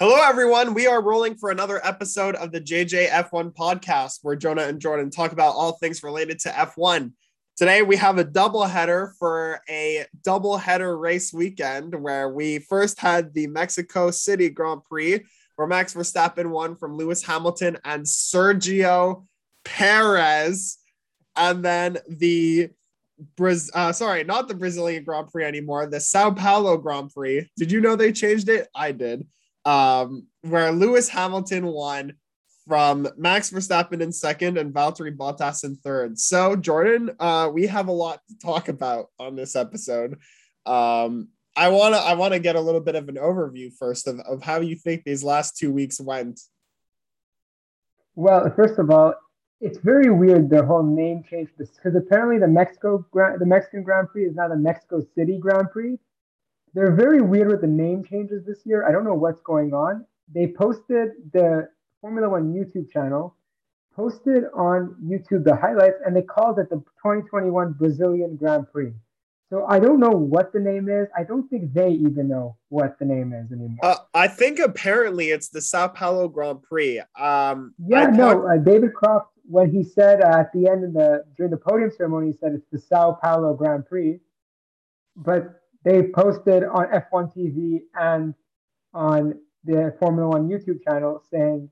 Hello, everyone. We are rolling for another episode of the JJ F1 podcast where Jonah and Jordan talk about all things related to F1. Today, we have a double header for a double header race weekend where we first had the Mexico City Grand Prix, where Max Verstappen won from Lewis Hamilton and Sergio Perez. And then the Braz- uh, sorry, not the Brazilian Grand Prix anymore, the Sao Paulo Grand Prix. Did you know they changed it? I did um, where Lewis Hamilton won from Max Verstappen in second and Valtteri Bottas in third. So, Jordan, uh, we have a lot to talk about on this episode. Um, I want to I want to get a little bit of an overview first of, of how you think these last two weeks went. Well, first of all, it's very weird the whole name change because apparently the Mexico the Mexican Grand Prix is now the Mexico City Grand Prix, they're very weird with the name changes this year. I don't know what's going on. They posted the Formula One YouTube channel, posted on YouTube the highlights, and they called it the 2021 Brazilian Grand Prix. So I don't know what the name is. I don't think they even know what the name is anymore. Uh, I think apparently it's the Sao Paulo Grand Prix. Um, yeah, no, uh, David Croft when he said uh, at the end of the during the podium ceremony, he said it's the Sao Paulo Grand Prix. But they posted on F1 TV and on the Formula One YouTube channel saying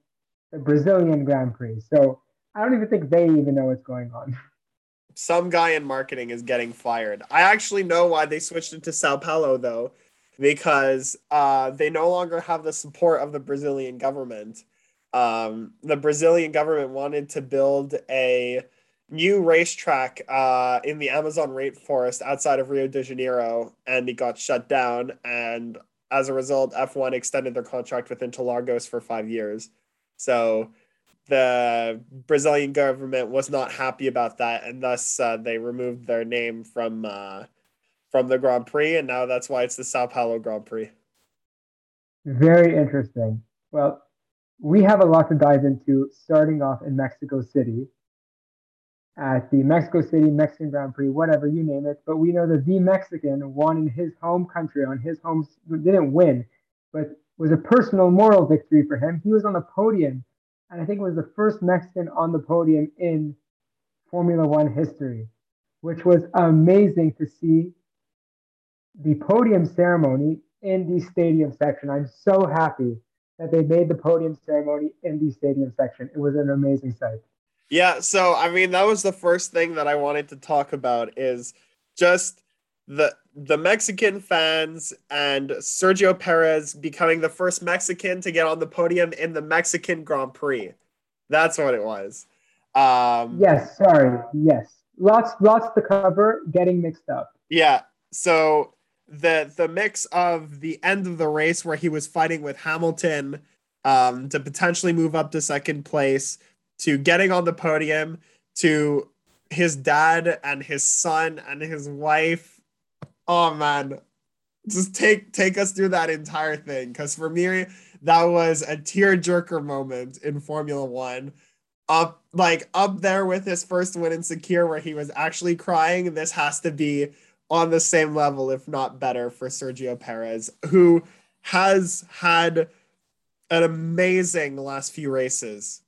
the Brazilian Grand Prix. So I don't even think they even know what's going on. Some guy in marketing is getting fired. I actually know why they switched it to Sao Paulo though, because uh, they no longer have the support of the Brazilian government. Um, the Brazilian government wanted to build a new racetrack uh, in the Amazon rainforest outside of Rio de Janeiro, and it got shut down. And as a result, F1 extended their contract with Interlagos for five years. So the Brazilian government was not happy about that, and thus uh, they removed their name from uh, from the Grand Prix, and now that's why it's the Sao Paulo Grand Prix. Very interesting. Well, we have a lot to dive into, starting off in Mexico City at the Mexico City Mexican Grand Prix, whatever you name it. But we know that the Mexican won in his home country on his home didn't win, but was a personal moral victory for him. He was on the podium, and I think was the first Mexican on the podium in Formula One history, which was amazing to see the podium ceremony in the stadium section. I'm so happy that they made the podium ceremony in the stadium section. It was an amazing sight. Yeah, so I mean that was the first thing that I wanted to talk about is just the the Mexican fans and Sergio Perez becoming the first Mexican to get on the podium in the Mexican Grand Prix. That's what it was. Um, yes, sorry. Yes. Lots lots to cover, getting mixed up. Yeah. So the the mix of the end of the race where he was fighting with Hamilton um, to potentially move up to second place to getting on the podium to his dad and his son and his wife. Oh man, just take take us through that entire thing because for me that was a tearjerker moment in Formula One. Up like up there with his first win in Sakhir where he was actually crying. This has to be on the same level, if not better, for Sergio Perez, who has had an amazing last few races.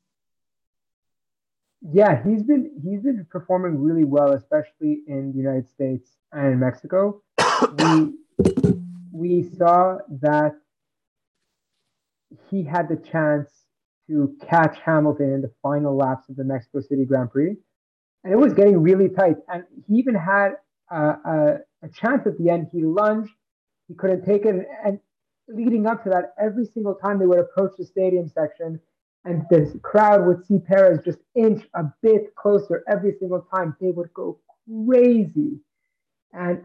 Yeah, he's been he's been performing really well, especially in the United States and Mexico. we we saw that he had the chance to catch Hamilton in the final laps of the Mexico City Grand Prix, and it was getting really tight. And he even had a, a, a chance at the end. He lunged, he couldn't take it, and leading up to that, every single time they would approach the stadium section, and the crowd would see Perez just inch a bit closer every single time. They would go crazy. And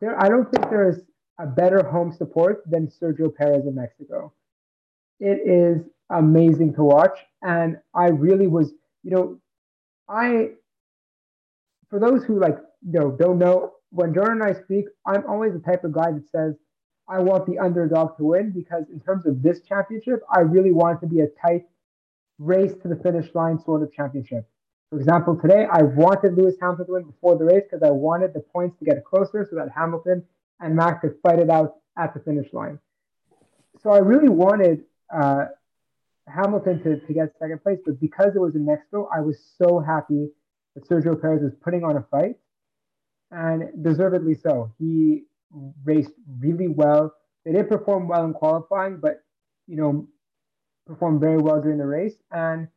there, I don't think there is a better home support than Sergio Perez in Mexico. It is amazing to watch. And I really was, you know, I, for those who like, you know, don't know, when Jordan and I speak, I'm always the type of guy that says, I want the underdog to win because in terms of this championship, I really want it to be a tight race to the finish line sort of championship. For example, today I wanted Lewis Hamilton to win before the race because I wanted the points to get closer so that Hamilton and Max could fight it out at the finish line. So I really wanted uh, Hamilton to, to get second place, but because it was in Mexico, I was so happy that Sergio Perez was putting on a fight, and deservedly so. He raced really well. They did perform well in qualifying, but you know, performed very well during the race, and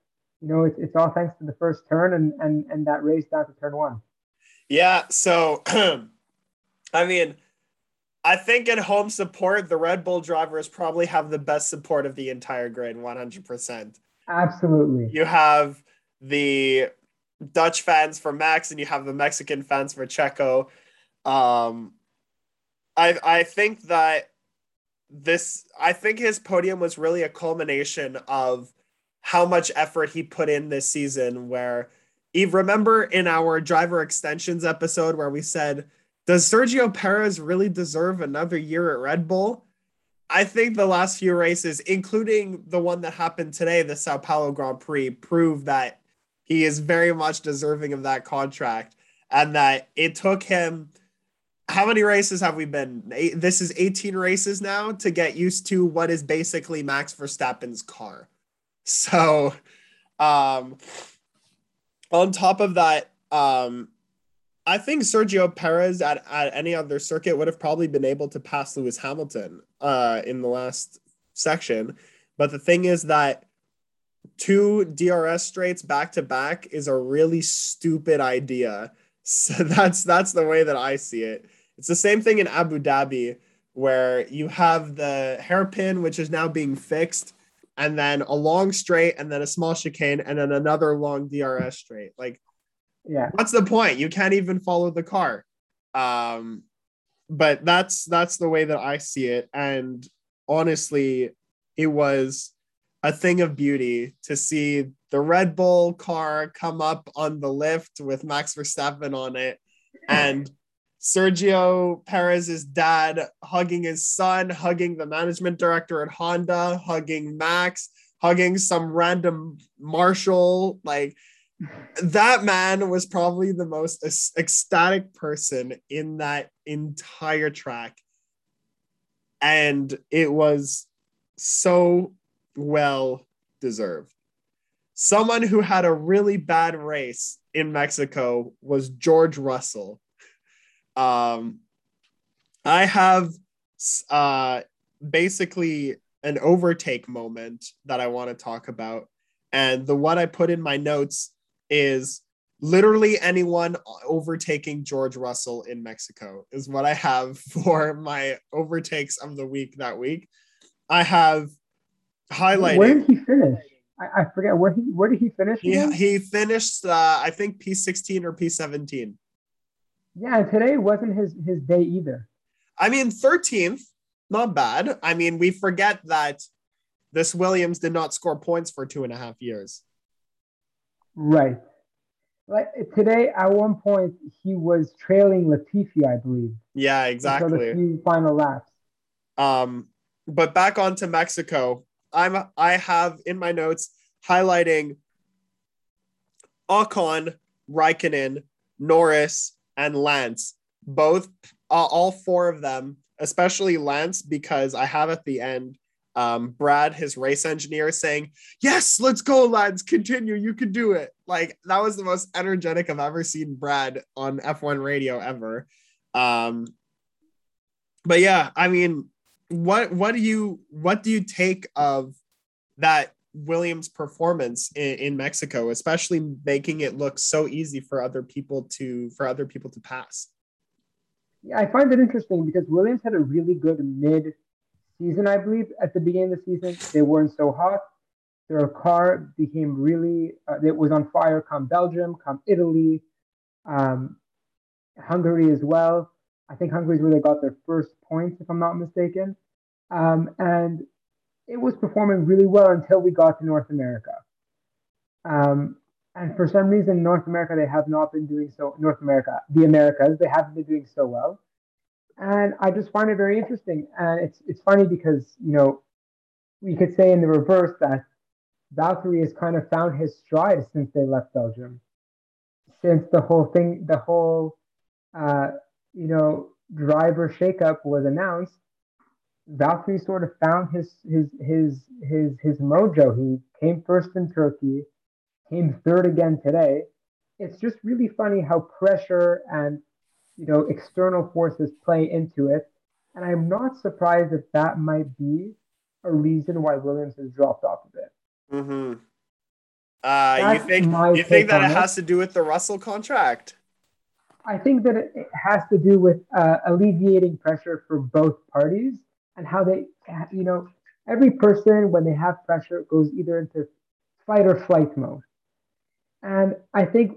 you know, it's, it's all thanks to the first turn and and and that race down to turn one. Yeah. So, I mean I think in home support, the Red Bull drivers probably have the best support of the entire grid, 100%. Absolutely. You have the Dutch fans for Max and you have the Mexican fans for Checo. Um, I, I think that this, I think his podium was really a culmination of how much effort he put in this season. Where, Eve, remember in our driver extensions episode where we said, does Sergio Perez really deserve another year at Red Bull? I think the last few races, including the one that happened today, the Sao Paulo Grand Prix, prove that he is very much deserving of that contract and that it took him. How many races have we been? Eight, this is 18 races now to get used to what is basically Max Verstappen's car. So, um, on top of that, um, I think Sergio Perez at, at any other circuit would have probably been able to pass Lewis Hamilton uh, in the last section. But the thing is that two DRS straights back to back is a really stupid idea. So that's that's the way that I see it. It's the same thing in Abu Dhabi where you have the hairpin which is now being fixed and then a long straight and then a small chicane and then another long DRS straight. Like yeah. what's the point? You can't even follow the car. Um but that's that's the way that i see it. And honestly it was a thing of beauty to see the red bull car come up on the lift with max verstappen on it. And sergio perez's dad hugging his son hugging the management director at honda hugging max hugging some random marshal like that man was probably the most ecstatic person in that entire track. And it was so well deserved. Someone who had a really bad race in Mexico was George Russell. Um, I have uh, basically an overtake moment that I want to talk about. And the one I put in my notes is literally anyone overtaking George Russell in Mexico is what I have for my overtakes of the week that week. I have highlighted. Where did he finish? I, I forget where he where did he finish? He, he finished uh, I think P16 or P17. Yeah, today wasn't his his day either. I mean 13th, not bad. I mean, we forget that this Williams did not score points for two and a half years. Right. Like today, at one point, he was trailing Latifi, I believe. Yeah, exactly. the final laps. Um, but back on to Mexico. I'm I have in my notes highlighting Ocon, Raikkonen, Norris, and Lance. Both, uh, all four of them, especially Lance, because I have at the end um, Brad, his race engineer, saying, Yes, let's go, lads, continue, you can do it. Like, that was the most energetic I've ever seen Brad on F1 radio ever. Um, but yeah, I mean, what what do you what do you take of that Williams performance in, in Mexico, especially making it look so easy for other people to for other people to pass? Yeah, I find it interesting because Williams had a really good mid season, I believe, at the beginning of the season. They weren't so hot. Their car became really, uh, it was on fire come Belgium, come Italy, um, Hungary as well. I think Hungary is where they got their first points, if I'm not mistaken. Um, and it was performing really well until we got to North America. Um, and for some reason, North America, they have not been doing so. North America, the Americas, they haven't been doing so well and I just find it very interesting. And it's it's funny because you know we could say in the reverse that Valtteri has kind of found his stride since they left Belgium, since the whole thing, the whole uh, you know driver shakeup was announced. Valtteri sort of found his his his his his mojo. He came first in Turkey, came third again today. It's just really funny how pressure and you know external forces play into it, and I'm not surprised if that might be a reason why Williams has dropped off a bit. Mm-hmm. Uh, you think you think that it has to do with the Russell contract? I think that it has to do with uh, alleviating pressure for both parties and how they, you know, every person when they have pressure goes either into fight or flight mode. And I think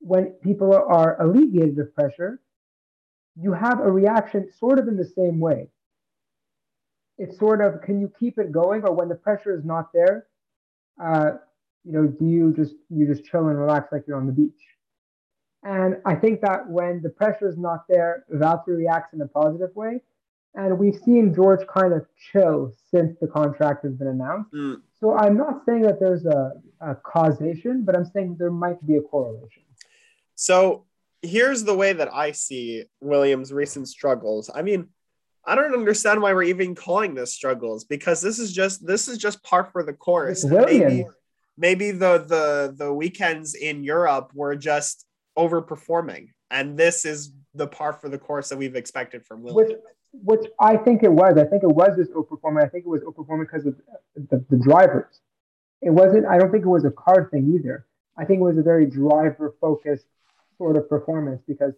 when people are alleviated of pressure, you have a reaction sort of in the same way. It's sort of can you keep it going, or when the pressure is not there, uh, you know, do you just you just chill and relax like you're on the beach? And I think that when the pressure is not there, Valtteri reacts in a positive way. And we've seen George kind of chill since the contract has been announced. Mm. So I'm not saying that there's a, a causation, but I'm saying there might be a correlation. So here's the way that I see Williams' recent struggles. I mean, I don't understand why we're even calling this struggles because this is just this is just par for the course. Maybe, maybe the the the weekends in Europe were just overperforming, and this is the par for the course that we've expected from Williams. Which, which I think it was. I think it was just overperforming. I think it was overperforming because of the, the drivers. It wasn't. I don't think it was a car thing either. I think it was a very driver focused sort of performance because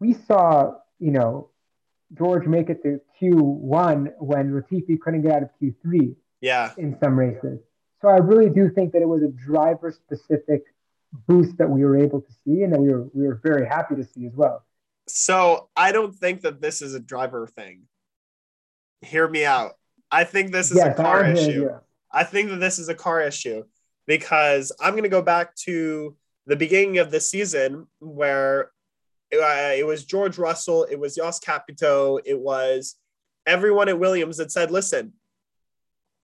we saw, you know, George make it to Q1 when Latifi couldn't get out of Q3. Yeah. In some races. So I really do think that it was a driver specific boost that we were able to see and that we were we were very happy to see as well. So I don't think that this is a driver thing. Hear me out. I think this is yes, a car issue. I think that this is a car issue because I'm going to go back to the beginning of the season where uh, it was George Russell, it was Jost Capito, it was everyone at Williams that said, listen,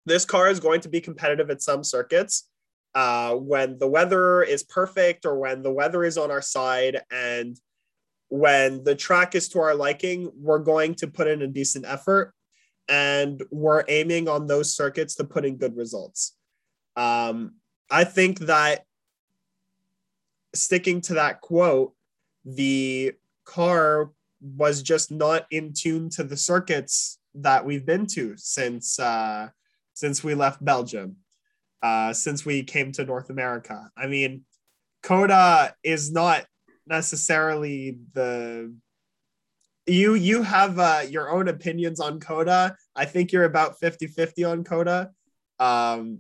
this car is going to be competitive at some circuits uh, when the weather is perfect or when the weather is on our side and when the track is to our liking, we're going to put in a decent effort and we're aiming on those circuits to put in good results. Um, I think that sticking to that quote, the car was just not in tune to the circuits that we've been to since uh, since we left Belgium uh, since we came to North America. I mean, COTA is not necessarily the you you have uh, your own opinions on COTA. I think you're about 50-50 on COTA. Um,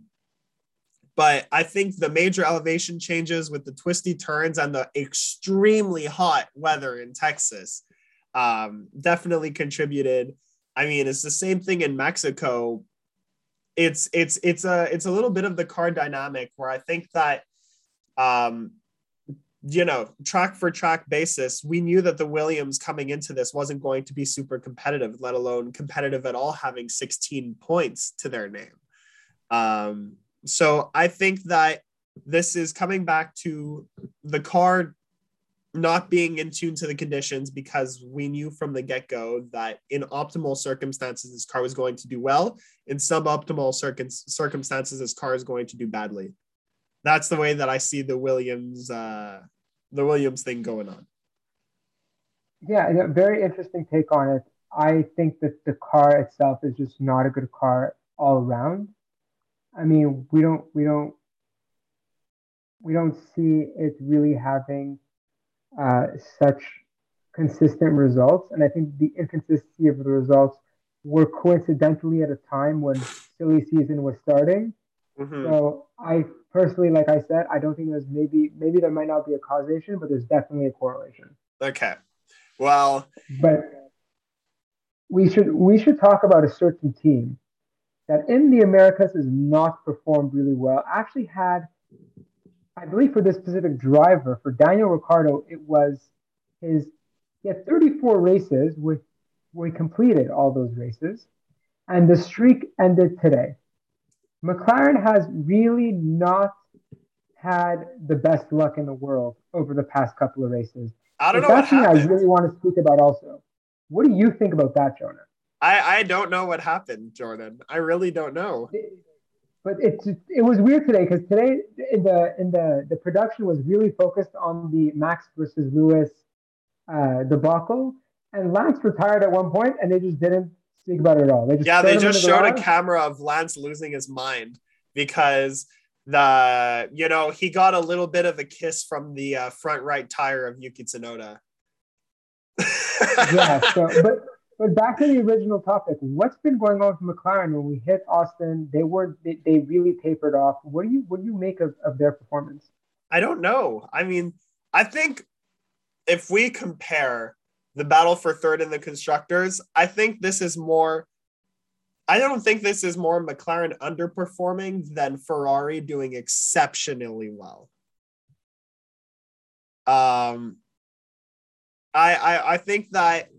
but I think the major elevation changes with the twisty turns and the extremely hot weather in Texas um, definitely contributed. I mean, it's the same thing in Mexico it's it's it's a it's a little bit of the car dynamic where I think that um you know track for track basis we knew that the Williams coming into this wasn't going to be super competitive let alone competitive at all having 16 points to their name um so I think that this is coming back to the car not being in tune to the conditions because we knew from the get go that in optimal circumstances, this car was going to do well. In suboptimal circum- circumstances, this car is going to do badly. That's the way that I see the Williams, uh, the Williams thing going on. Yeah, very interesting take on it. I think that the car itself is just not a good car all around. I mean, we don't, we don't, we don't see it really having uh, such consistent results. And I think the inconsistency of the results were coincidentally at a time when silly season was starting. Mm-hmm. So I personally, like I said, I don't think there's maybe maybe there might not be a causation, but there's definitely a correlation. Okay. Well, but we should we should talk about a certain team that in the Americas has not performed really well. Actually had I believe for this specific driver, for Daniel Ricciardo, it was his, he had 34 races with, where he completed all those races, and the streak ended today. McLaren has really not had the best luck in the world over the past couple of races. I don't know. That's something I really want to speak about also. What do you think about that, Jonah? I I don't know what happened, Jordan. I really don't know. But it's it was weird today because today in the in the the production was really focused on the Max versus Lewis uh, debacle, and Lance retired at one point, and they just didn't speak about it at all. They yeah, they just showed a camera of Lance losing his mind because the you know he got a little bit of a kiss from the uh, front right tire of Yuki Tsunoda. yeah, so but but back to the original topic, what's been going on with McLaren when we hit Austin? They were they, they really tapered off. What do you what do you make of, of their performance? I don't know. I mean, I think if we compare the battle for third in the constructors, I think this is more I don't think this is more McLaren underperforming than Ferrari doing exceptionally well. Um, I, I I think that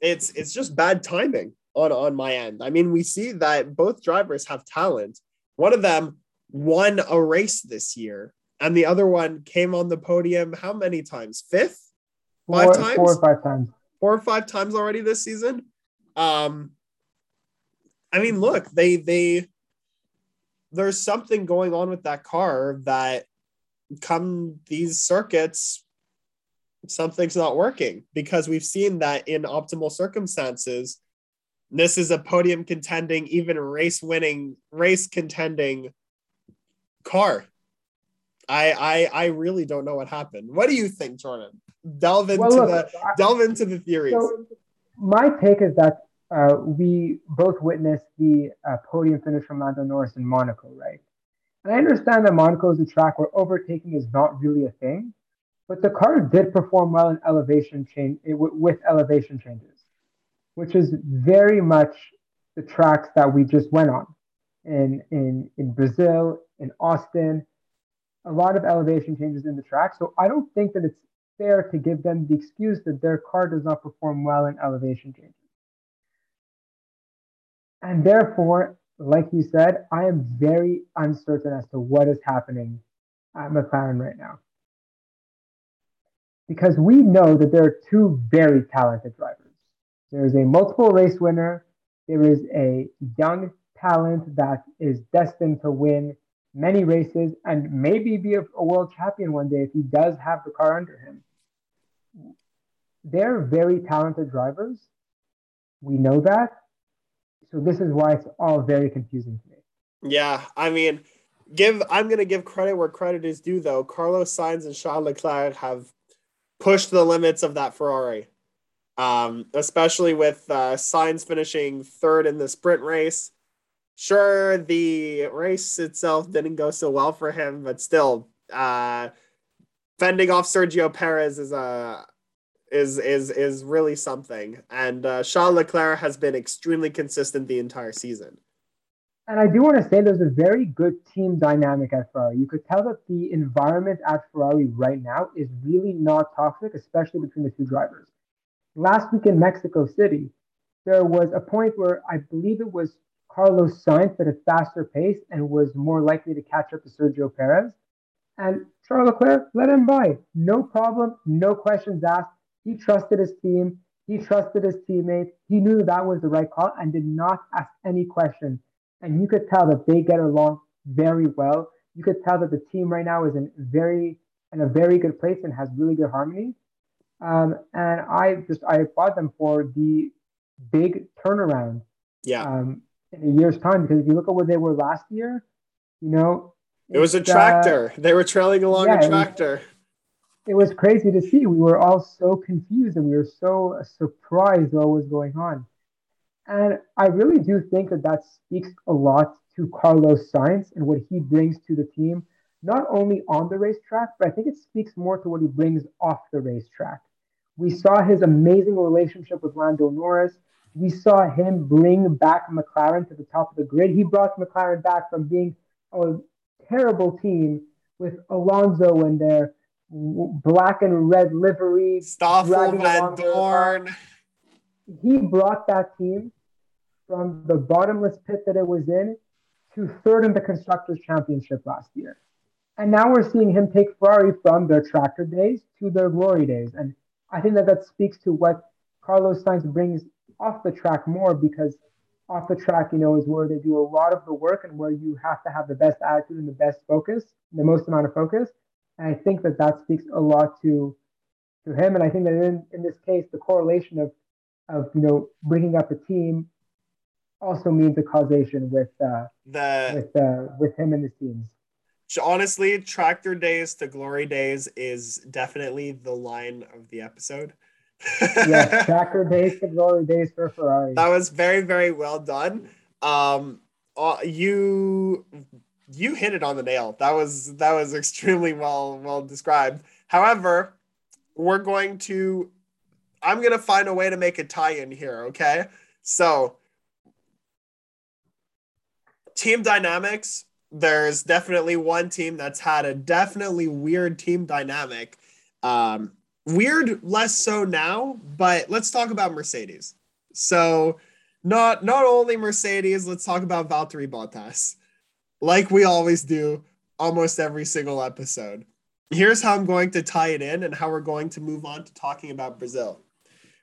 it's it's just bad timing on on my end. I mean, we see that both drivers have talent. One of them won a race this year, and the other one came on the podium how many times? Fifth, five four, times, four or five times, four or five times already this season. Um, I mean, look, they they there's something going on with that car that come these circuits something's not working because we've seen that in optimal circumstances this is a podium contending even race winning race contending car I, I I really don't know what happened. What do you think, Jordan? Delve into well, look, the delve into the theories. So my take is that uh, we both witnessed the uh, podium finish from Lando Norris in Monaco, right? And I understand that Monaco is a track where overtaking is not really a thing, but the car did perform well in elevation change with elevation changes, which is very much the tracks that we just went on in in in Brazil, in Austin, a lot of elevation changes in the track. So I don't think that it's fair to give them the excuse that their car does not perform well in elevation changes. And therefore, like you said, I am very uncertain as to what is happening at McLaren right now. Because we know that there are two very talented drivers. There is a multiple race winner, there is a young talent that is destined to win many races and maybe be a, a world champion one day if he does have the car under him. They're very talented drivers. We know that so this is why it's all very confusing to me. Yeah, I mean, give I'm gonna give credit where credit is due though. Carlos Sainz and Charles Leclerc have pushed the limits of that Ferrari. Um, especially with uh, Sainz finishing third in the sprint race. Sure, the race itself didn't go so well for him, but still, uh, fending off Sergio Perez is a is is is really something. And uh, Charles Leclerc has been extremely consistent the entire season. And I do want to say there's a very good team dynamic at Ferrari. You could tell that the environment at Ferrari right now is really not toxic, especially between the two drivers. Last week in Mexico City, there was a point where I believe it was Carlos Sainz at a faster pace and was more likely to catch up to Sergio Perez. And Charles Leclerc let him by. No problem, no questions asked. He trusted his team. He trusted his teammates. He knew that was the right call and did not ask any questions. And you could tell that they get along very well. You could tell that the team right now is in very in a very good place and has really good harmony. Um, and I just I applaud them for the big turnaround. Yeah. Um, in a year's time, because if you look at where they were last year, you know, it was a tractor. Uh, they were trailing along yeah, a tractor it was crazy to see. We were all so confused and we were so surprised what was going on. And I really do think that that speaks a lot to Carlos Sainz and what he brings to the team, not only on the racetrack, but I think it speaks more to what he brings off the racetrack. We saw his amazing relationship with Lando Norris. We saw him bring back McLaren to the top of the grid. He brought McLaren back from being a terrible team with Alonso and their black and red livery. Stoffel Vandoorne. He brought that team from the bottomless pit that it was in to third in the Constructors' Championship last year. And now we're seeing him take Ferrari from their tractor days to their glory days. And I think that that speaks to what Carlos Sainz brings off the track more because off the track, you know, is where they do a lot of the work and where you have to have the best attitude and the best focus, the most amount of focus. And I think that that speaks a lot to to him. And I think that in, in this case, the correlation of of you know bringing up a team also means a causation with uh, the with uh, with him and his teams. Honestly, tractor days to glory days is definitely the line of the episode. yeah, tractor days to glory days for Ferrari. That was very very well done. Um, uh, you you hit it on the nail. That was that was extremely well well described. However, we're going to I'm going to find a way to make a tie in here, okay? So, team dynamics, there's definitely one team that's had a definitely weird team dynamic. Um, weird less so now, but let's talk about Mercedes. So, not not only Mercedes, let's talk about Valtteri Bottas. Like we always do almost every single episode. Here's how I'm going to tie it in and how we're going to move on to talking about Brazil.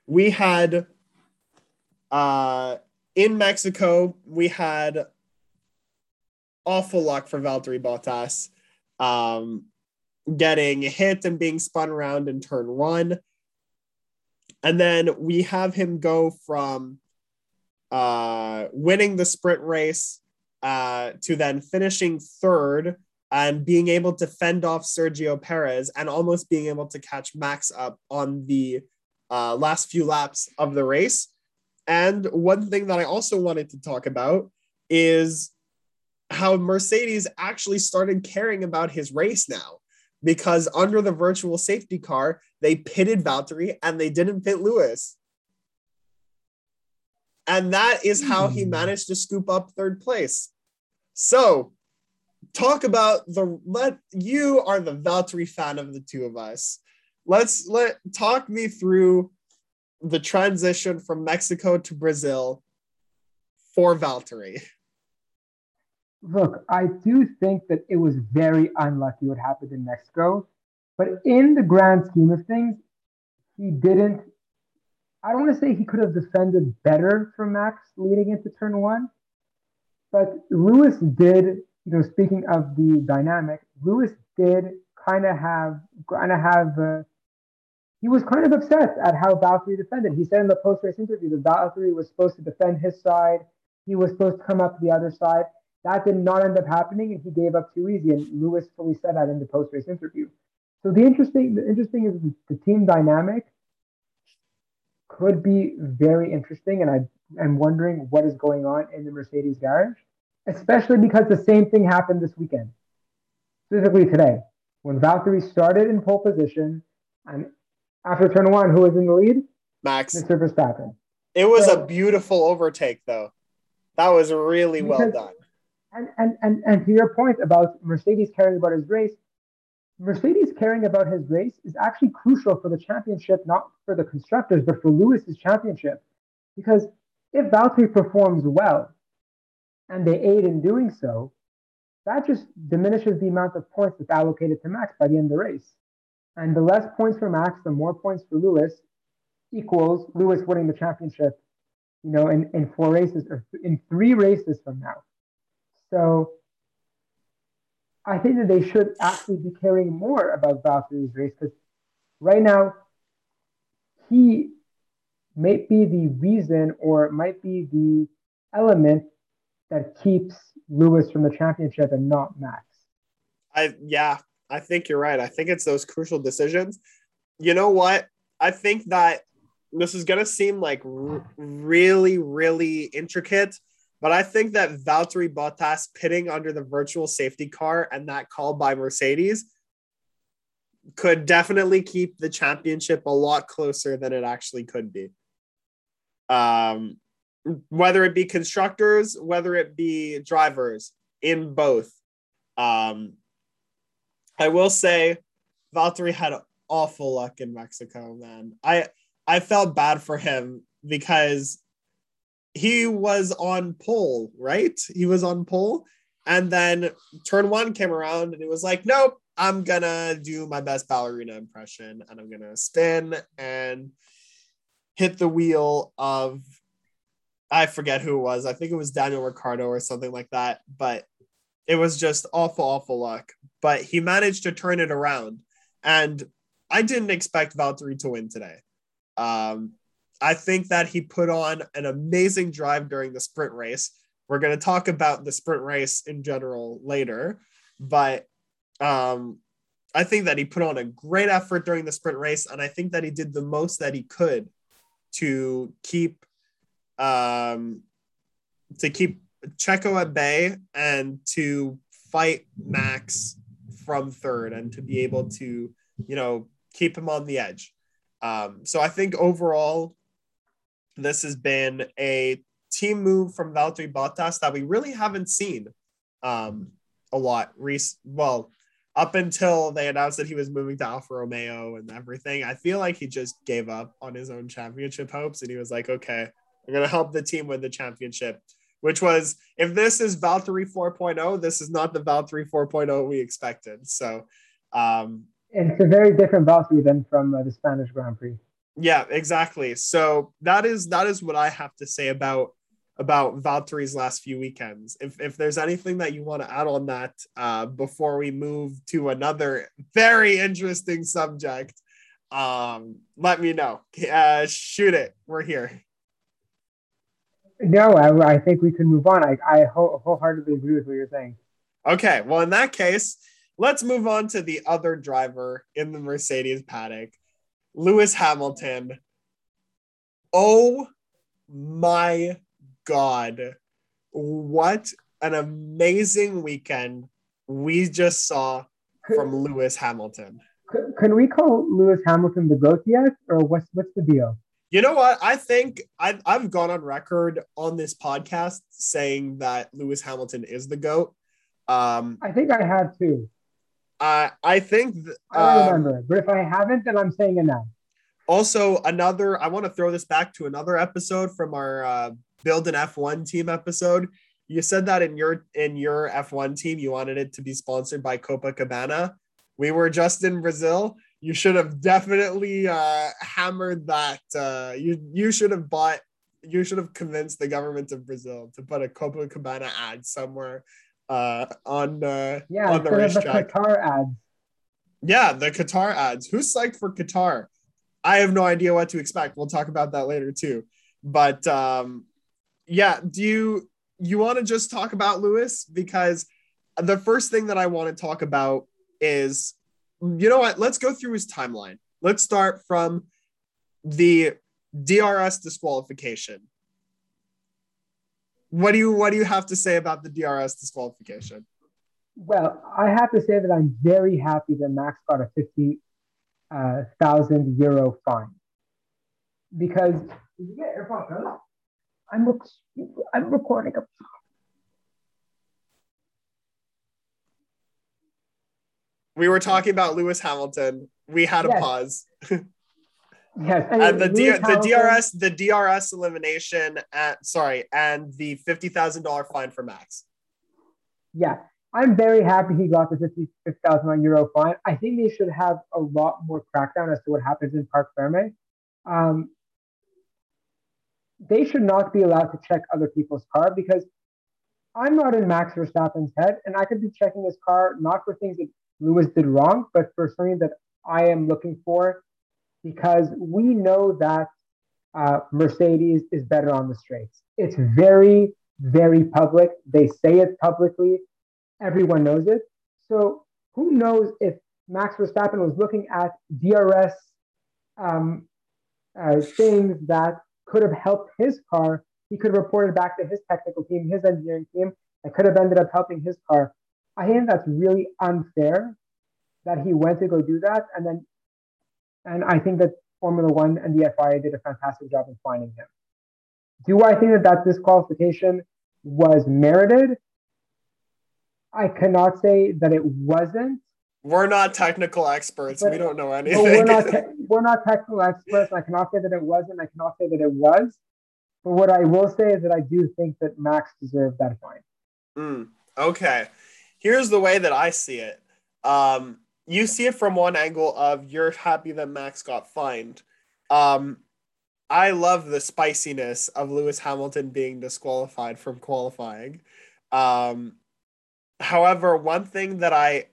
We had uh in Mexico, we had awful luck for Valtteri Bottas. Um, getting hit and being spun around in turn one. And then we have him go from uh, winning the sprint race uh, to then finishing third and being able to fend off Sergio Perez and almost being able to catch Max up on the uh, last few laps of the race. And one thing that I also wanted to talk about is how Mercedes actually started caring about his race now because under the virtual safety car, they pitted Valtteri and they didn't pit Lewis. And that is how he hmm. managed to scoop up third place. So, talk about the let you are the Valtteri fan of the two of us. Let's let talk me through the transition from Mexico to Brazil for Valtteri. Look, I do think that it was very unlucky what happened in Mexico, but in the grand scheme of things, he didn't. I don't want to say he could have defended better for Max leading into turn one, but Lewis did. You know, speaking of the dynamic, Lewis did kind of have kind of have. Uh, he was kind of upset at how Valtteri defended. He said in the post race interview that Valtteri was supposed to defend his side. He was supposed to come up to the other side. That did not end up happening, and he gave up too easy. And Lewis fully said that in the post race interview. So the interesting, the interesting is the team dynamic could be very interesting, and I am wondering what is going on in the Mercedes garage, especially because the same thing happened this weekend, specifically today, when Valtteri started in pole position, and after turn one, who was in the lead? Max. Mr. Verstappen. It was so, a beautiful overtake, though. That was really well done. And, and, and, and to your point about Mercedes caring about his race, Mercedes caring about his race is actually crucial for the championship, not for the constructors, but for Lewis's championship. Because if Valtteri performs well and they aid in doing so, that just diminishes the amount of points that's allocated to Max by the end of the race. And the less points for Max, the more points for Lewis equals Lewis winning the championship, you know, in, in four races or in three races from now. So I think that they should actually be caring more about Valtteri's race because right now he might be the reason or it might be the element that keeps Lewis from the championship and not Max. I yeah, I think you're right. I think it's those crucial decisions. You know what? I think that this is going to seem like r- really really intricate but I think that Valtteri Bottas pitting under the virtual safety car and that call by Mercedes could definitely keep the championship a lot closer than it actually could be. Um, whether it be constructors, whether it be drivers, in both. Um, I will say, Valtteri had awful luck in Mexico, man. I I felt bad for him because he was on pole, right? He was on pole. And then turn one came around and it was like, nope, I'm gonna do my best ballerina impression and I'm gonna spin and hit the wheel of I forget who it was. I think it was Daniel Ricciardo or something like that. But it was just awful, awful luck. But he managed to turn it around. And I didn't expect Valtteri to win today. Um, I think that he put on an amazing drive during the sprint race. We're going to talk about the sprint race in general later, but um, I think that he put on a great effort during the sprint race, and I think that he did the most that he could to keep um, to keep Checo at bay and to fight Max from third and to be able to, you know, keep him on the edge. Um, so I think overall, this has been a team move from Valtteri Bottas that we really haven't seen um, a lot. Reese, well, up until they announced that he was moving to Alfa Romeo and everything, I feel like he just gave up on his own championship hopes and he was like, okay, I'm going to help the team win the championship. Which was, if this is Valtteri 4.0, this is not the Valtteri 4.0 we expected. So, um, and it's a very different Valtteri than from uh, the Spanish Grand Prix. Yeah, exactly. So that is that is what I have to say about about Valtteri's last few weekends. If if there's anything that you want to add on that uh, before we move to another very interesting subject, um, let me know. Uh, shoot it. We're here. No, I, I think we can move on. I, I wholeheartedly agree with what you're saying. Okay, well, in that case, let's move on to the other driver in the Mercedes paddock, Lewis Hamilton. Oh my God. What an amazing weekend we just saw from Lewis Hamilton. Can we call Lewis Hamilton the GOAT yet? Or what's, what's the deal? You know what? I think I've, I've gone on record on this podcast saying that Lewis Hamilton is the GOAT. Um, I think I have too. Uh, I think. Th- I um, remember, but if I haven't, then I'm saying it now. Also, another. I want to throw this back to another episode from our uh, build an F1 team episode. You said that in your in your F1 team, you wanted it to be sponsored by Copacabana. We were just in Brazil. You should have definitely uh, hammered that. Uh, you you should have bought. You should have convinced the government of Brazil to put a Copacabana ad somewhere uh, on uh, yeah, on the racetrack. The Qatar ads. Yeah, the Qatar ads. Who's psyched for Qatar? I have no idea what to expect. We'll talk about that later too. But um, yeah, do you you want to just talk about Lewis because the first thing that I want to talk about is you know what? Let's go through his timeline. Let's start from the DRS disqualification. What do you what do you have to say about the DRS disqualification? Well, I have to say that I'm very happy that Max got a fifty uh, thousand euro fine because did you get AirPods? I'm rec- I'm recording a. We were talking about Lewis Hamilton. We had a yes. pause. Yes, and, and the D- the DRS the DRS elimination at sorry, and the fifty thousand dollar fine for Max. Yeah, I'm very happy he got the fifty thousand euro fine. I think they should have a lot more crackdown as to what happens in Parc Ferme. Um, they should not be allowed to check other people's car because I'm not in Max Verstappen's head, and I could be checking his car not for things that Lewis did wrong, but for something that I am looking for because we know that uh, Mercedes is better on the straights. It's very, very public. They say it publicly. Everyone knows it. So who knows if Max Verstappen was looking at DRS um, uh, things that could have helped his car. He could have reported back to his technical team, his engineering team, and could have ended up helping his car. I think that's really unfair that he went to go do that, and then and I think that Formula One and the FIA did a fantastic job in finding him. Do I think that that disqualification was merited? I cannot say that it wasn't. We're not technical experts. But, we don't know anything. we're not te- we're not technical experts. I cannot say that it wasn't. I cannot say that it was. But what I will say is that I do think that Max deserved that fine. Mm, okay. Here's the way that I see it. Um, you see it from one angle of you're happy that Max got fined. Um, I love the spiciness of Lewis Hamilton being disqualified from qualifying. Um, however, one thing that I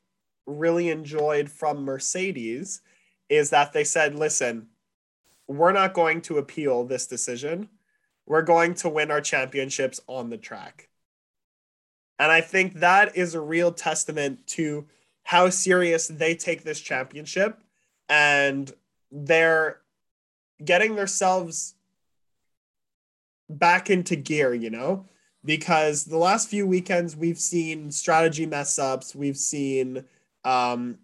really enjoyed from Mercedes is that they said, listen, we're not going to appeal this decision. We're going to win our championships on the track. And I think that is a real testament to how serious they take this championship and they're getting themselves back into gear, you know, because the last few weekends we've seen strategy mess ups, we've seen um,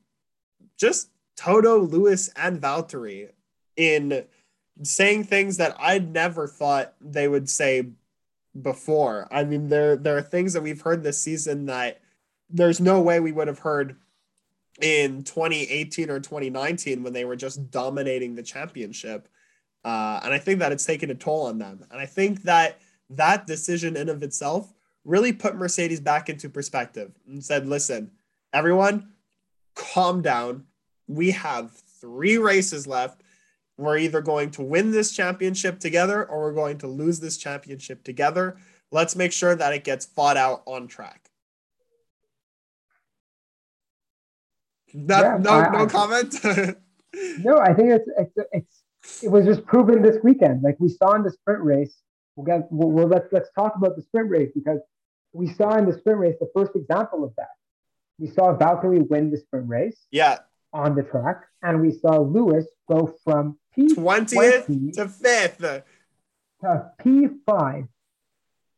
just Toto, Lewis, and Valtteri in saying things that I never thought they would say before. I mean, there there are things that we've heard this season that there's no way we would have heard in 2018 or 2019 when they were just dominating the championship. Uh, and I think that it's taken a toll on them. And I think that that decision in of itself really put Mercedes back into perspective and said, listen, everyone, calm down. We have three races left. We're either going to win this championship together or we're going to lose this championship together. Let's make sure that it gets fought out on track. That, yeah, no, I, no I, comment. no, I think it's, it's it's it was just proven this weekend. Like we saw in the sprint race. We'll get we'll, we'll let's let's talk about the sprint race because we saw in the sprint race the first example of that. We saw Valtteri win the sprint race. Yeah. On the track, and we saw Lewis go from P twentieth to fifth to P five.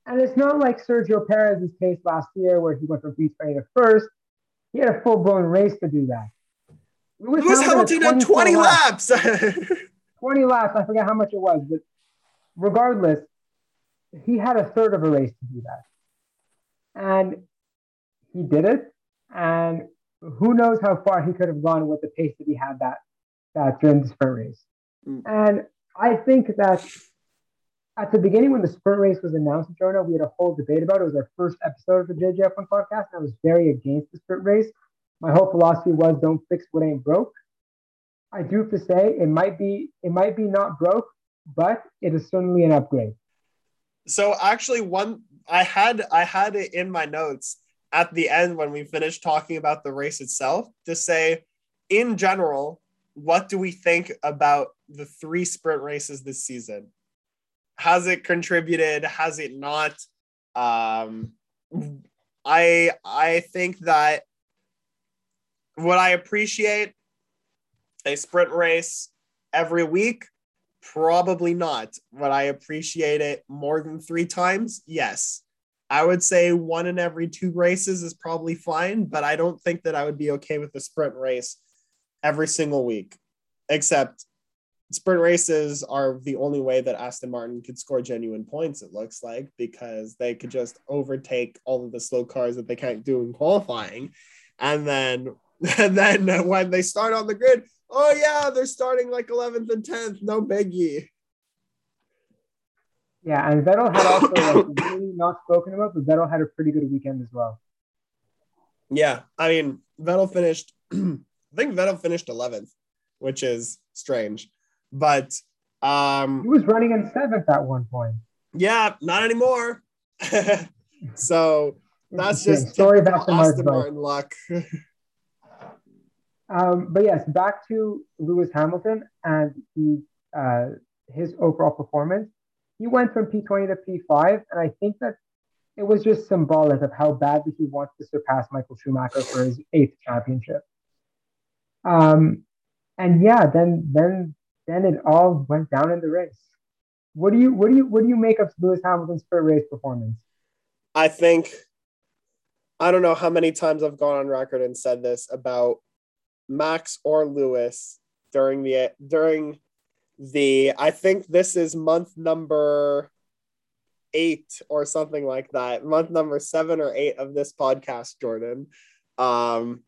And it's not like Sergio Perez's case last year where he went from P20 to first. He had a full blown race to do that. Lewis, Lewis Hamilton had 20 laps. 20 laps. I forget how much it was, but regardless, he had a third of a race to do that. And he did it. And who knows how far he could have gone with the pace that he had that, that during the sprint race. Mm. And I think that at the beginning when the sprint race was announced in Toronto, we had a whole debate about it. It was our first episode of the JJF1 podcast, and I was very against the sprint race. My whole philosophy was don't fix what ain't broke. I do have to say it might be it might be not broke, but it is certainly an upgrade. So actually, one I had I had it in my notes at the end when we finish talking about the race itself to say, in general, what do we think about the three sprint races this season? Has it contributed? Has it not? Um, I I think that what I appreciate a sprint race every week? Probably not. Would I appreciate it more than three times? Yes. I would say one in every two races is probably fine, but I don't think that I would be okay with the sprint race every single week, except sprint races are the only way that Aston Martin could score genuine points, it looks like, because they could just overtake all of the slow cars that they can't do in qualifying. And then and then when they start on the grid, oh yeah, they're starting like 11th and 10th, no biggie. Yeah, and Vettel had also like, really not spoken about, but Vettel had a pretty good weekend as well. Yeah, I mean, Vettel finished. I think Vettel finished 11th, which is strange, but um, he was running in seventh at one point. Yeah, not anymore. so that's just sorry about the Aston Martin luck. Um, but yes, back to Lewis Hamilton and the, uh, his overall performance. He went from P20 to P5, and I think that it was just symbolic of how badly he wants to surpass Michael Schumacher for his eighth championship. Um, and yeah, then then then it all went down in the race. What do you what do you what do you make of Lewis Hamilton's first race performance? I think I don't know how many times I've gone on record and said this about Max or Lewis during the during the I think this is month number eight or something like that. Month number seven or eight of this podcast, Jordan. Um,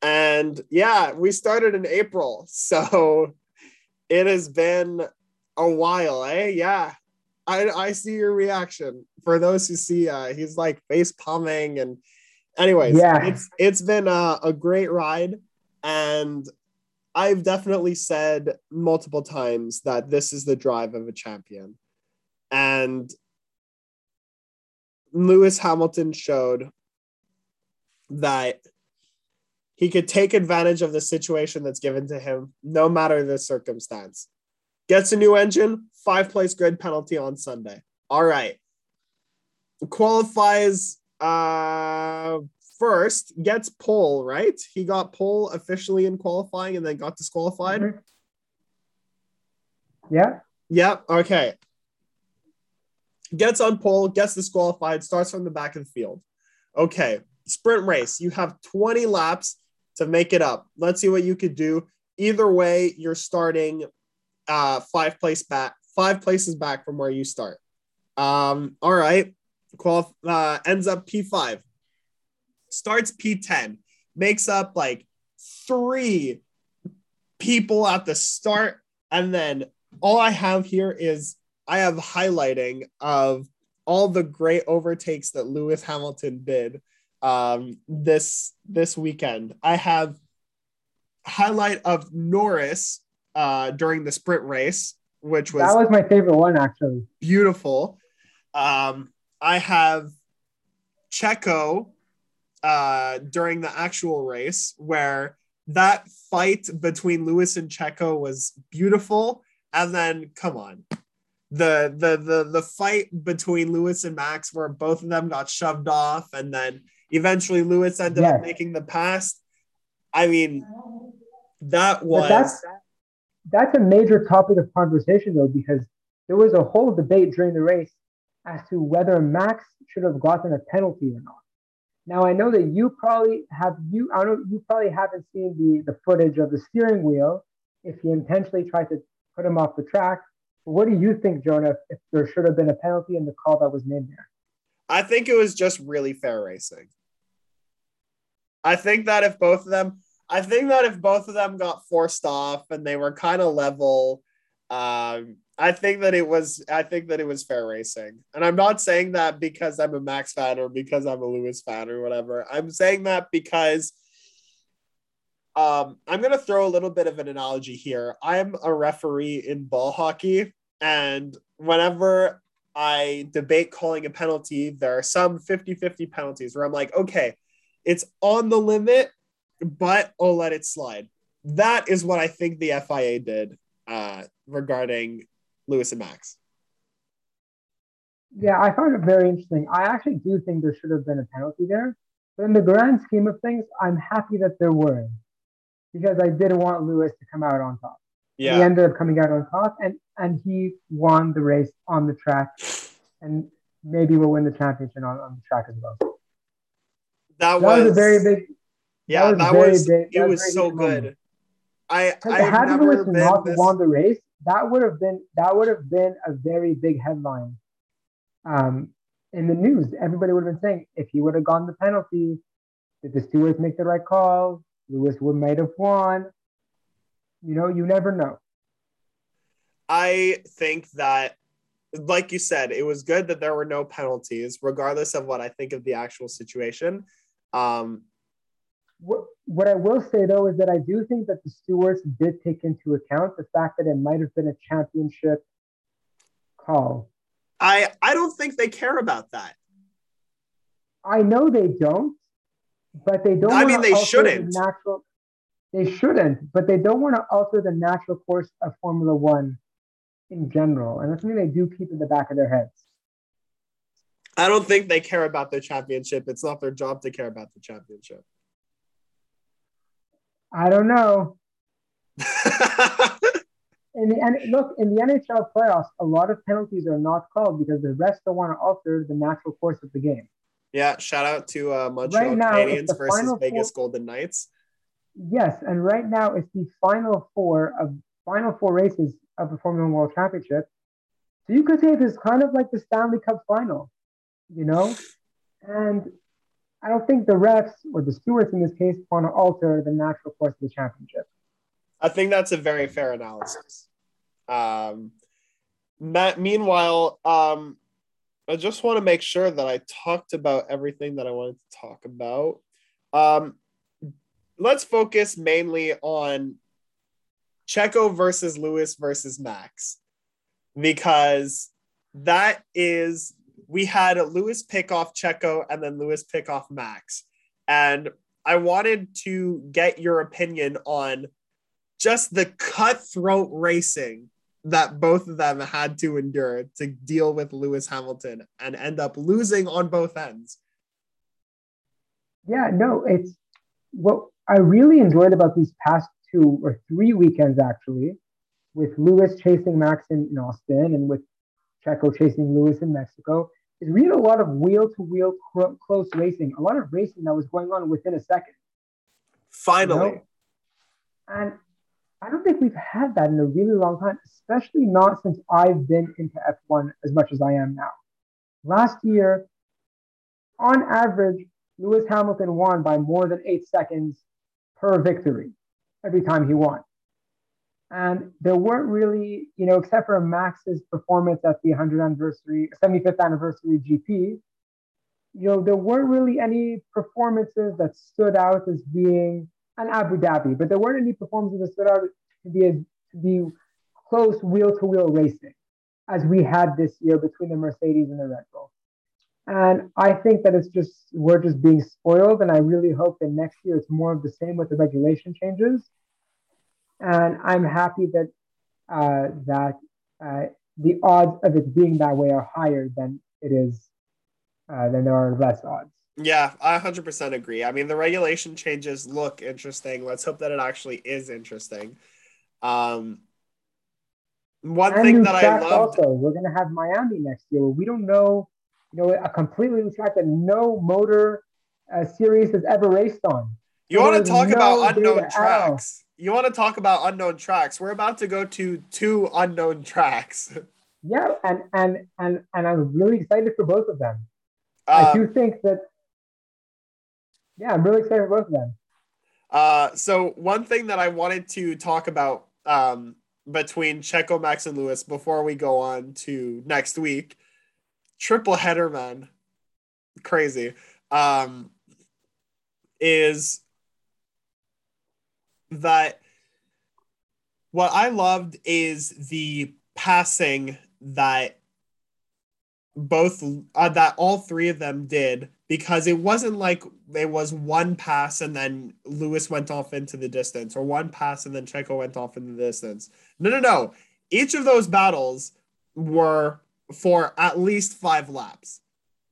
and yeah, we started in April, so it has been a while, eh? Yeah. I, I see your reaction. For those who see, uh, he's like face palming and anyways, yeah, it's it's been a, a great ride. And I've definitely said multiple times that this is the drive of a champion. And Lewis Hamilton showed that he could take advantage of the situation that's given to him, no matter the circumstance. Gets a new engine, five place grid penalty on Sunday. All right. Qualifies uh first, gets pole, right? He got pole officially in qualifying and then got disqualified. Mhm. Yeah. Yep. Okay. Gets on pole, gets disqualified, starts from the back of the field. Okay. Sprint race. You have 20 laps to make it up. Let's see what you could do. Either way, you're starting uh five place back, five places back from where you start. Um, all right. Qual uh, ends up P5. Starts P10. Makes up like three people at the start, and then all I have here is I have highlighting of all the great overtakes that Lewis Hamilton did um, this this weekend. I have highlight of Norris uh, during the sprint race, which was, That was my favorite one, actually. beautiful. Um, I have Checo uh, during the actual race, where that fight between Lewis and Checo was beautiful. And then, come on, the the the the fight between Lewis and Max, where both of them got shoved off, and then eventually Lewis ended up making the pass. I mean, that But was that's that's a major topic of conversation though, because there was a whole debate during the race as to whether Max should have gotten a penalty or not. Now I know that you probably have you I don't you probably haven't seen the the footage of the steering wheel if he intentionally tried to put him off the track. But what do you think, Jonah, if there should have been a penalty in the call that was made there? I think it was just really fair racing. I think that if both of them, I think that if both of them got forced off and they were kind of level, um, I think that it was, I think that it was fair racing. And I'm not saying that because I'm a Max fan or because I'm a Lewis fan or whatever. I'm saying that because um, I'm going to throw a little bit of an analogy here. I'm a referee in ball hockey, and whenever I debate calling a penalty, there are some 50 50 penalties where I'm like, okay, it's on the limit, but I'll let it slide. That is what I think the FIA did uh, regarding Lewis and Max. Yeah, I found it very interesting. I actually do think there should have been a penalty there. But in the grand scheme of things, I'm happy that there weren't because I didn't want Lewis to come out on top. He ended up coming out on top and, and he won the race on the track and maybe we'll win the championship on, on the track as well. That That was, was, a very big, yeah, was that was, big- it that was was so good. moment. I, I've had Lewis not this, won the race, that would have been that would have been a very big headline um, in the news. Everybody would have been saying if he would have gone the penalty, did the stewards make the right call? Lewis would might have won. You know, you never know. I think that, like you said, it was good that there were no penalties, regardless of what I think of the actual situation. Um, What, what I will say though is that I do think that the stewards did take into account the fact that it might have been a championship call. I I don't think they care about that. I know they don't, but they don't. I mean, they shouldn't. Natural, they shouldn't, but they don't want to alter the natural course of Formula One in general, and that's something they do keep in the back of their heads. I don't think they care about the championship. It's not their job to care about the championship. I don't know. In the look in the NHL playoffs, a lot of penalties are not called because the refs don't want to alter the natural course of the game. yeah, shout out to uh, Montreal Right now, Canadiens versus Vegas four- Golden Knights. Yes, and right now it's the final four of final four races of the Formula One World Championship. So you could say this is kind of like the Stanley Cup final, you know? And I don't think the refs or the stewards in this case want to alter the natural course of the championship. I think that's a very fair analysis. Um, Matt, meanwhile, um, I just want to make sure that I talked about everything that I wanted to talk about. Um, let's focus mainly on Checo versus Lewis versus Max because that is we had Lewis pick off Checo and then Lewis pick off Max. And I wanted to get your opinion on just the cutthroat racing that both of them had to endure to deal with Lewis Hamilton and end up losing on both ends. Yeah, no, it's what I really enjoyed about these past two or three weekends actually, with Lewis chasing Max in, in Austin and with Checo chasing Lewis in Mexico, is really a lot of wheel to wheel close racing, a lot of racing that was going on within a second. Finally. You know? And I don't think we've had that in a really long time, especially not since I've been into F1 as much as I am now. Last year, on average, Lewis Hamilton won by more than eight seconds per victory every time he won. And there weren't really, you know, except for Max's performance at the 100th anniversary, 75th anniversary GP, you know, there weren't really any performances that stood out as being an Abu Dhabi, but there weren't any performances that stood out to be, to be close wheel to wheel racing as we had this year between the Mercedes and the Red Bull. And I think that it's just, we're just being spoiled. And I really hope that next year it's more of the same with the regulation changes and I'm happy that uh, that uh, the odds of it being that way are higher than it is uh, than there are less odds. Yeah, I 100% agree. I mean, the regulation changes look interesting. Let's hope that it actually is interesting. Um, one and thing that I love also, we're going to have Miami next year. We don't know, you know, a completely new track that no motor uh, series has ever raced on. You want to talk no about unknown tracks? You want to talk about unknown tracks? We're about to go to two unknown tracks. Yeah, and and and and I'm really excited for both of them. Uh, I do think that. Yeah, I'm really excited for both of them. Uh, so one thing that I wanted to talk about um, between Checo, Max, and Lewis before we go on to next week, triple header, man, crazy, um, is that what I loved is the passing that both uh, that all three of them did because it wasn't like it was one pass and then Lewis went off into the distance or one pass and then Checo went off into the distance. No, no, no. Each of those battles were for at least five laps.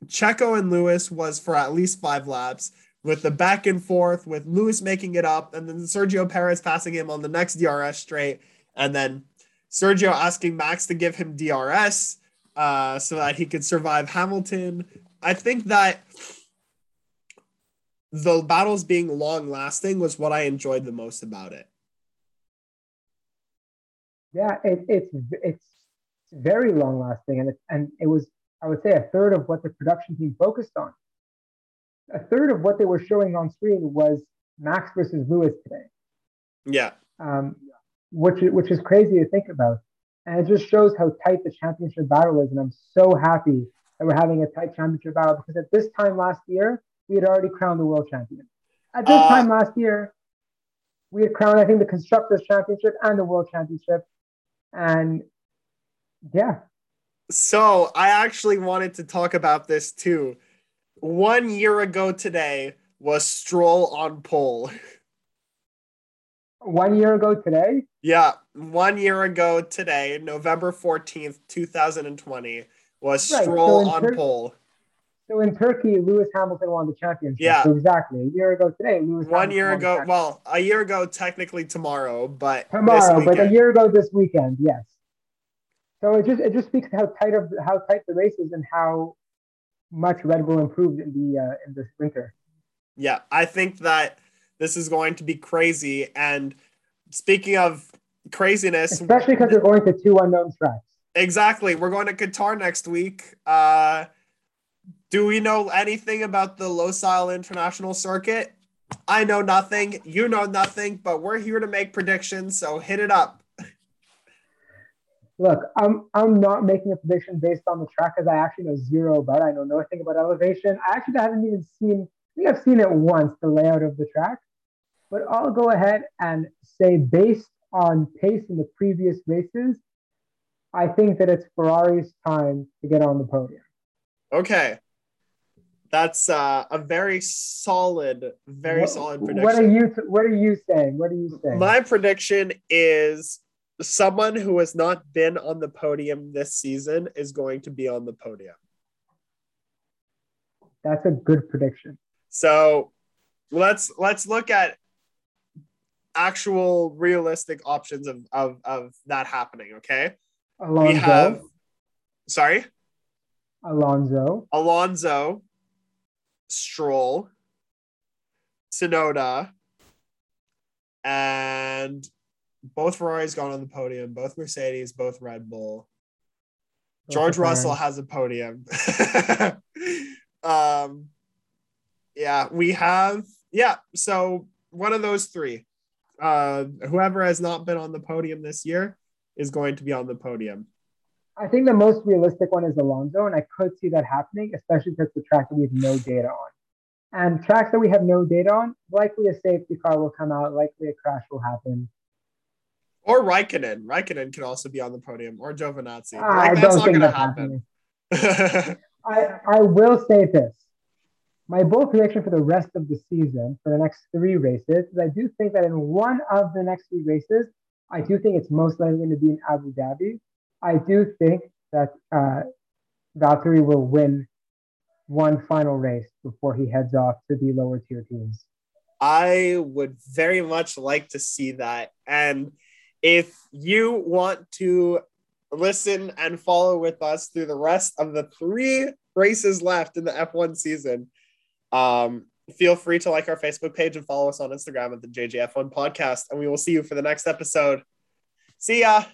Checo and Lewis was for at least five laps with the back and forth, with Lewis making it up, and then Sergio Perez passing him on the next DRS straight, and then Sergio asking Max to give him DRS uh, so that he could survive Hamilton. I think that the battles being long lasting was what I enjoyed the most about it. Yeah, it, it's it's very long lasting, and it, and it was I would say a third of what the production team focused on a third of what they were showing on screen was Max versus Lewis today. Yeah. Um, which which is crazy to think about, and it just shows how tight the championship battle is. And I'm so happy that we're having a tight championship battle because at this time last year we had already crowned the world champion. At this uh, time last year, we had crowned I think the constructors championship and the world championship, and yeah. So I actually wanted to talk about this too one year ago today was Stroll on pole. One year ago today? Yeah, one year ago today, November 14th, 2020, was right, Stroll so on Tur- pole. So in Turkey, Lewis Hamilton won the championship. Yeah. So exactly. A year ago today, Lewis One Hamilton year ago, well, a year ago, technically tomorrow, but tomorrow, but a year ago this weekend, yes. So it just it just speaks to how tight of how tight the race is and how much Red Bull improved in the uh, in this winter. Yeah, I think that this is going to be crazy. And speaking of craziness, especially because we're going to two unknown tracks. Exactly, we're going to Qatar next week. Uh, do we know anything about the Losail International Circuit? I know nothing. You know nothing, but we're here to make predictions. So hit it up. Look, I'm I'm not making a prediction based on the track because I actually know zero about it. I know nothing about elevation. I actually haven't even seen. I think I've seen it once, the layout of the track. But I'll go ahead and say, based on pace in the previous races, I think that it's Ferrari's time to get on the podium. Okay. That's uh, a very solid, very what, solid prediction. What are you What are you saying? What are you saying? My prediction is someone who has not been on the podium this season is going to be on the podium. That's a good prediction. So let's let's look at actual realistic options of of, of that happening. Okay. Alonso. We have sorry. Alonso. Alonso. Stroll. Tsunoda. And both Ferraris gone on the podium, both Mercedes, both Red Bull. George Russell has a podium. um, yeah, we have, yeah, so one of those three. Uh, whoever has not been on the podium this year is going to be on the podium. I think the most realistic one is Alonso, and I could see that happening, especially because the track that we have no data on. And tracks that we have no data on, likely a safety car will come out, likely a crash will happen. Or Raikkonen. Raikkonen could also be on the podium, or Giovinazzi. Like, I that's don't not going to happen. I, I will say this. My bold prediction for the rest of the season, for the next three races, is I do think that in one of the next three races, I do think it's most likely going to be in Abu Dhabi. I do think that uh, Valtteri will win one final race before he heads off to the lower tier teams. I would very much like to see that. And if you want to listen and follow with us through the rest of the three races left in the F1 season, um, feel free to like our Facebook page and follow us on Instagram at the JJF1 podcast. And we will see you for the next episode. See ya.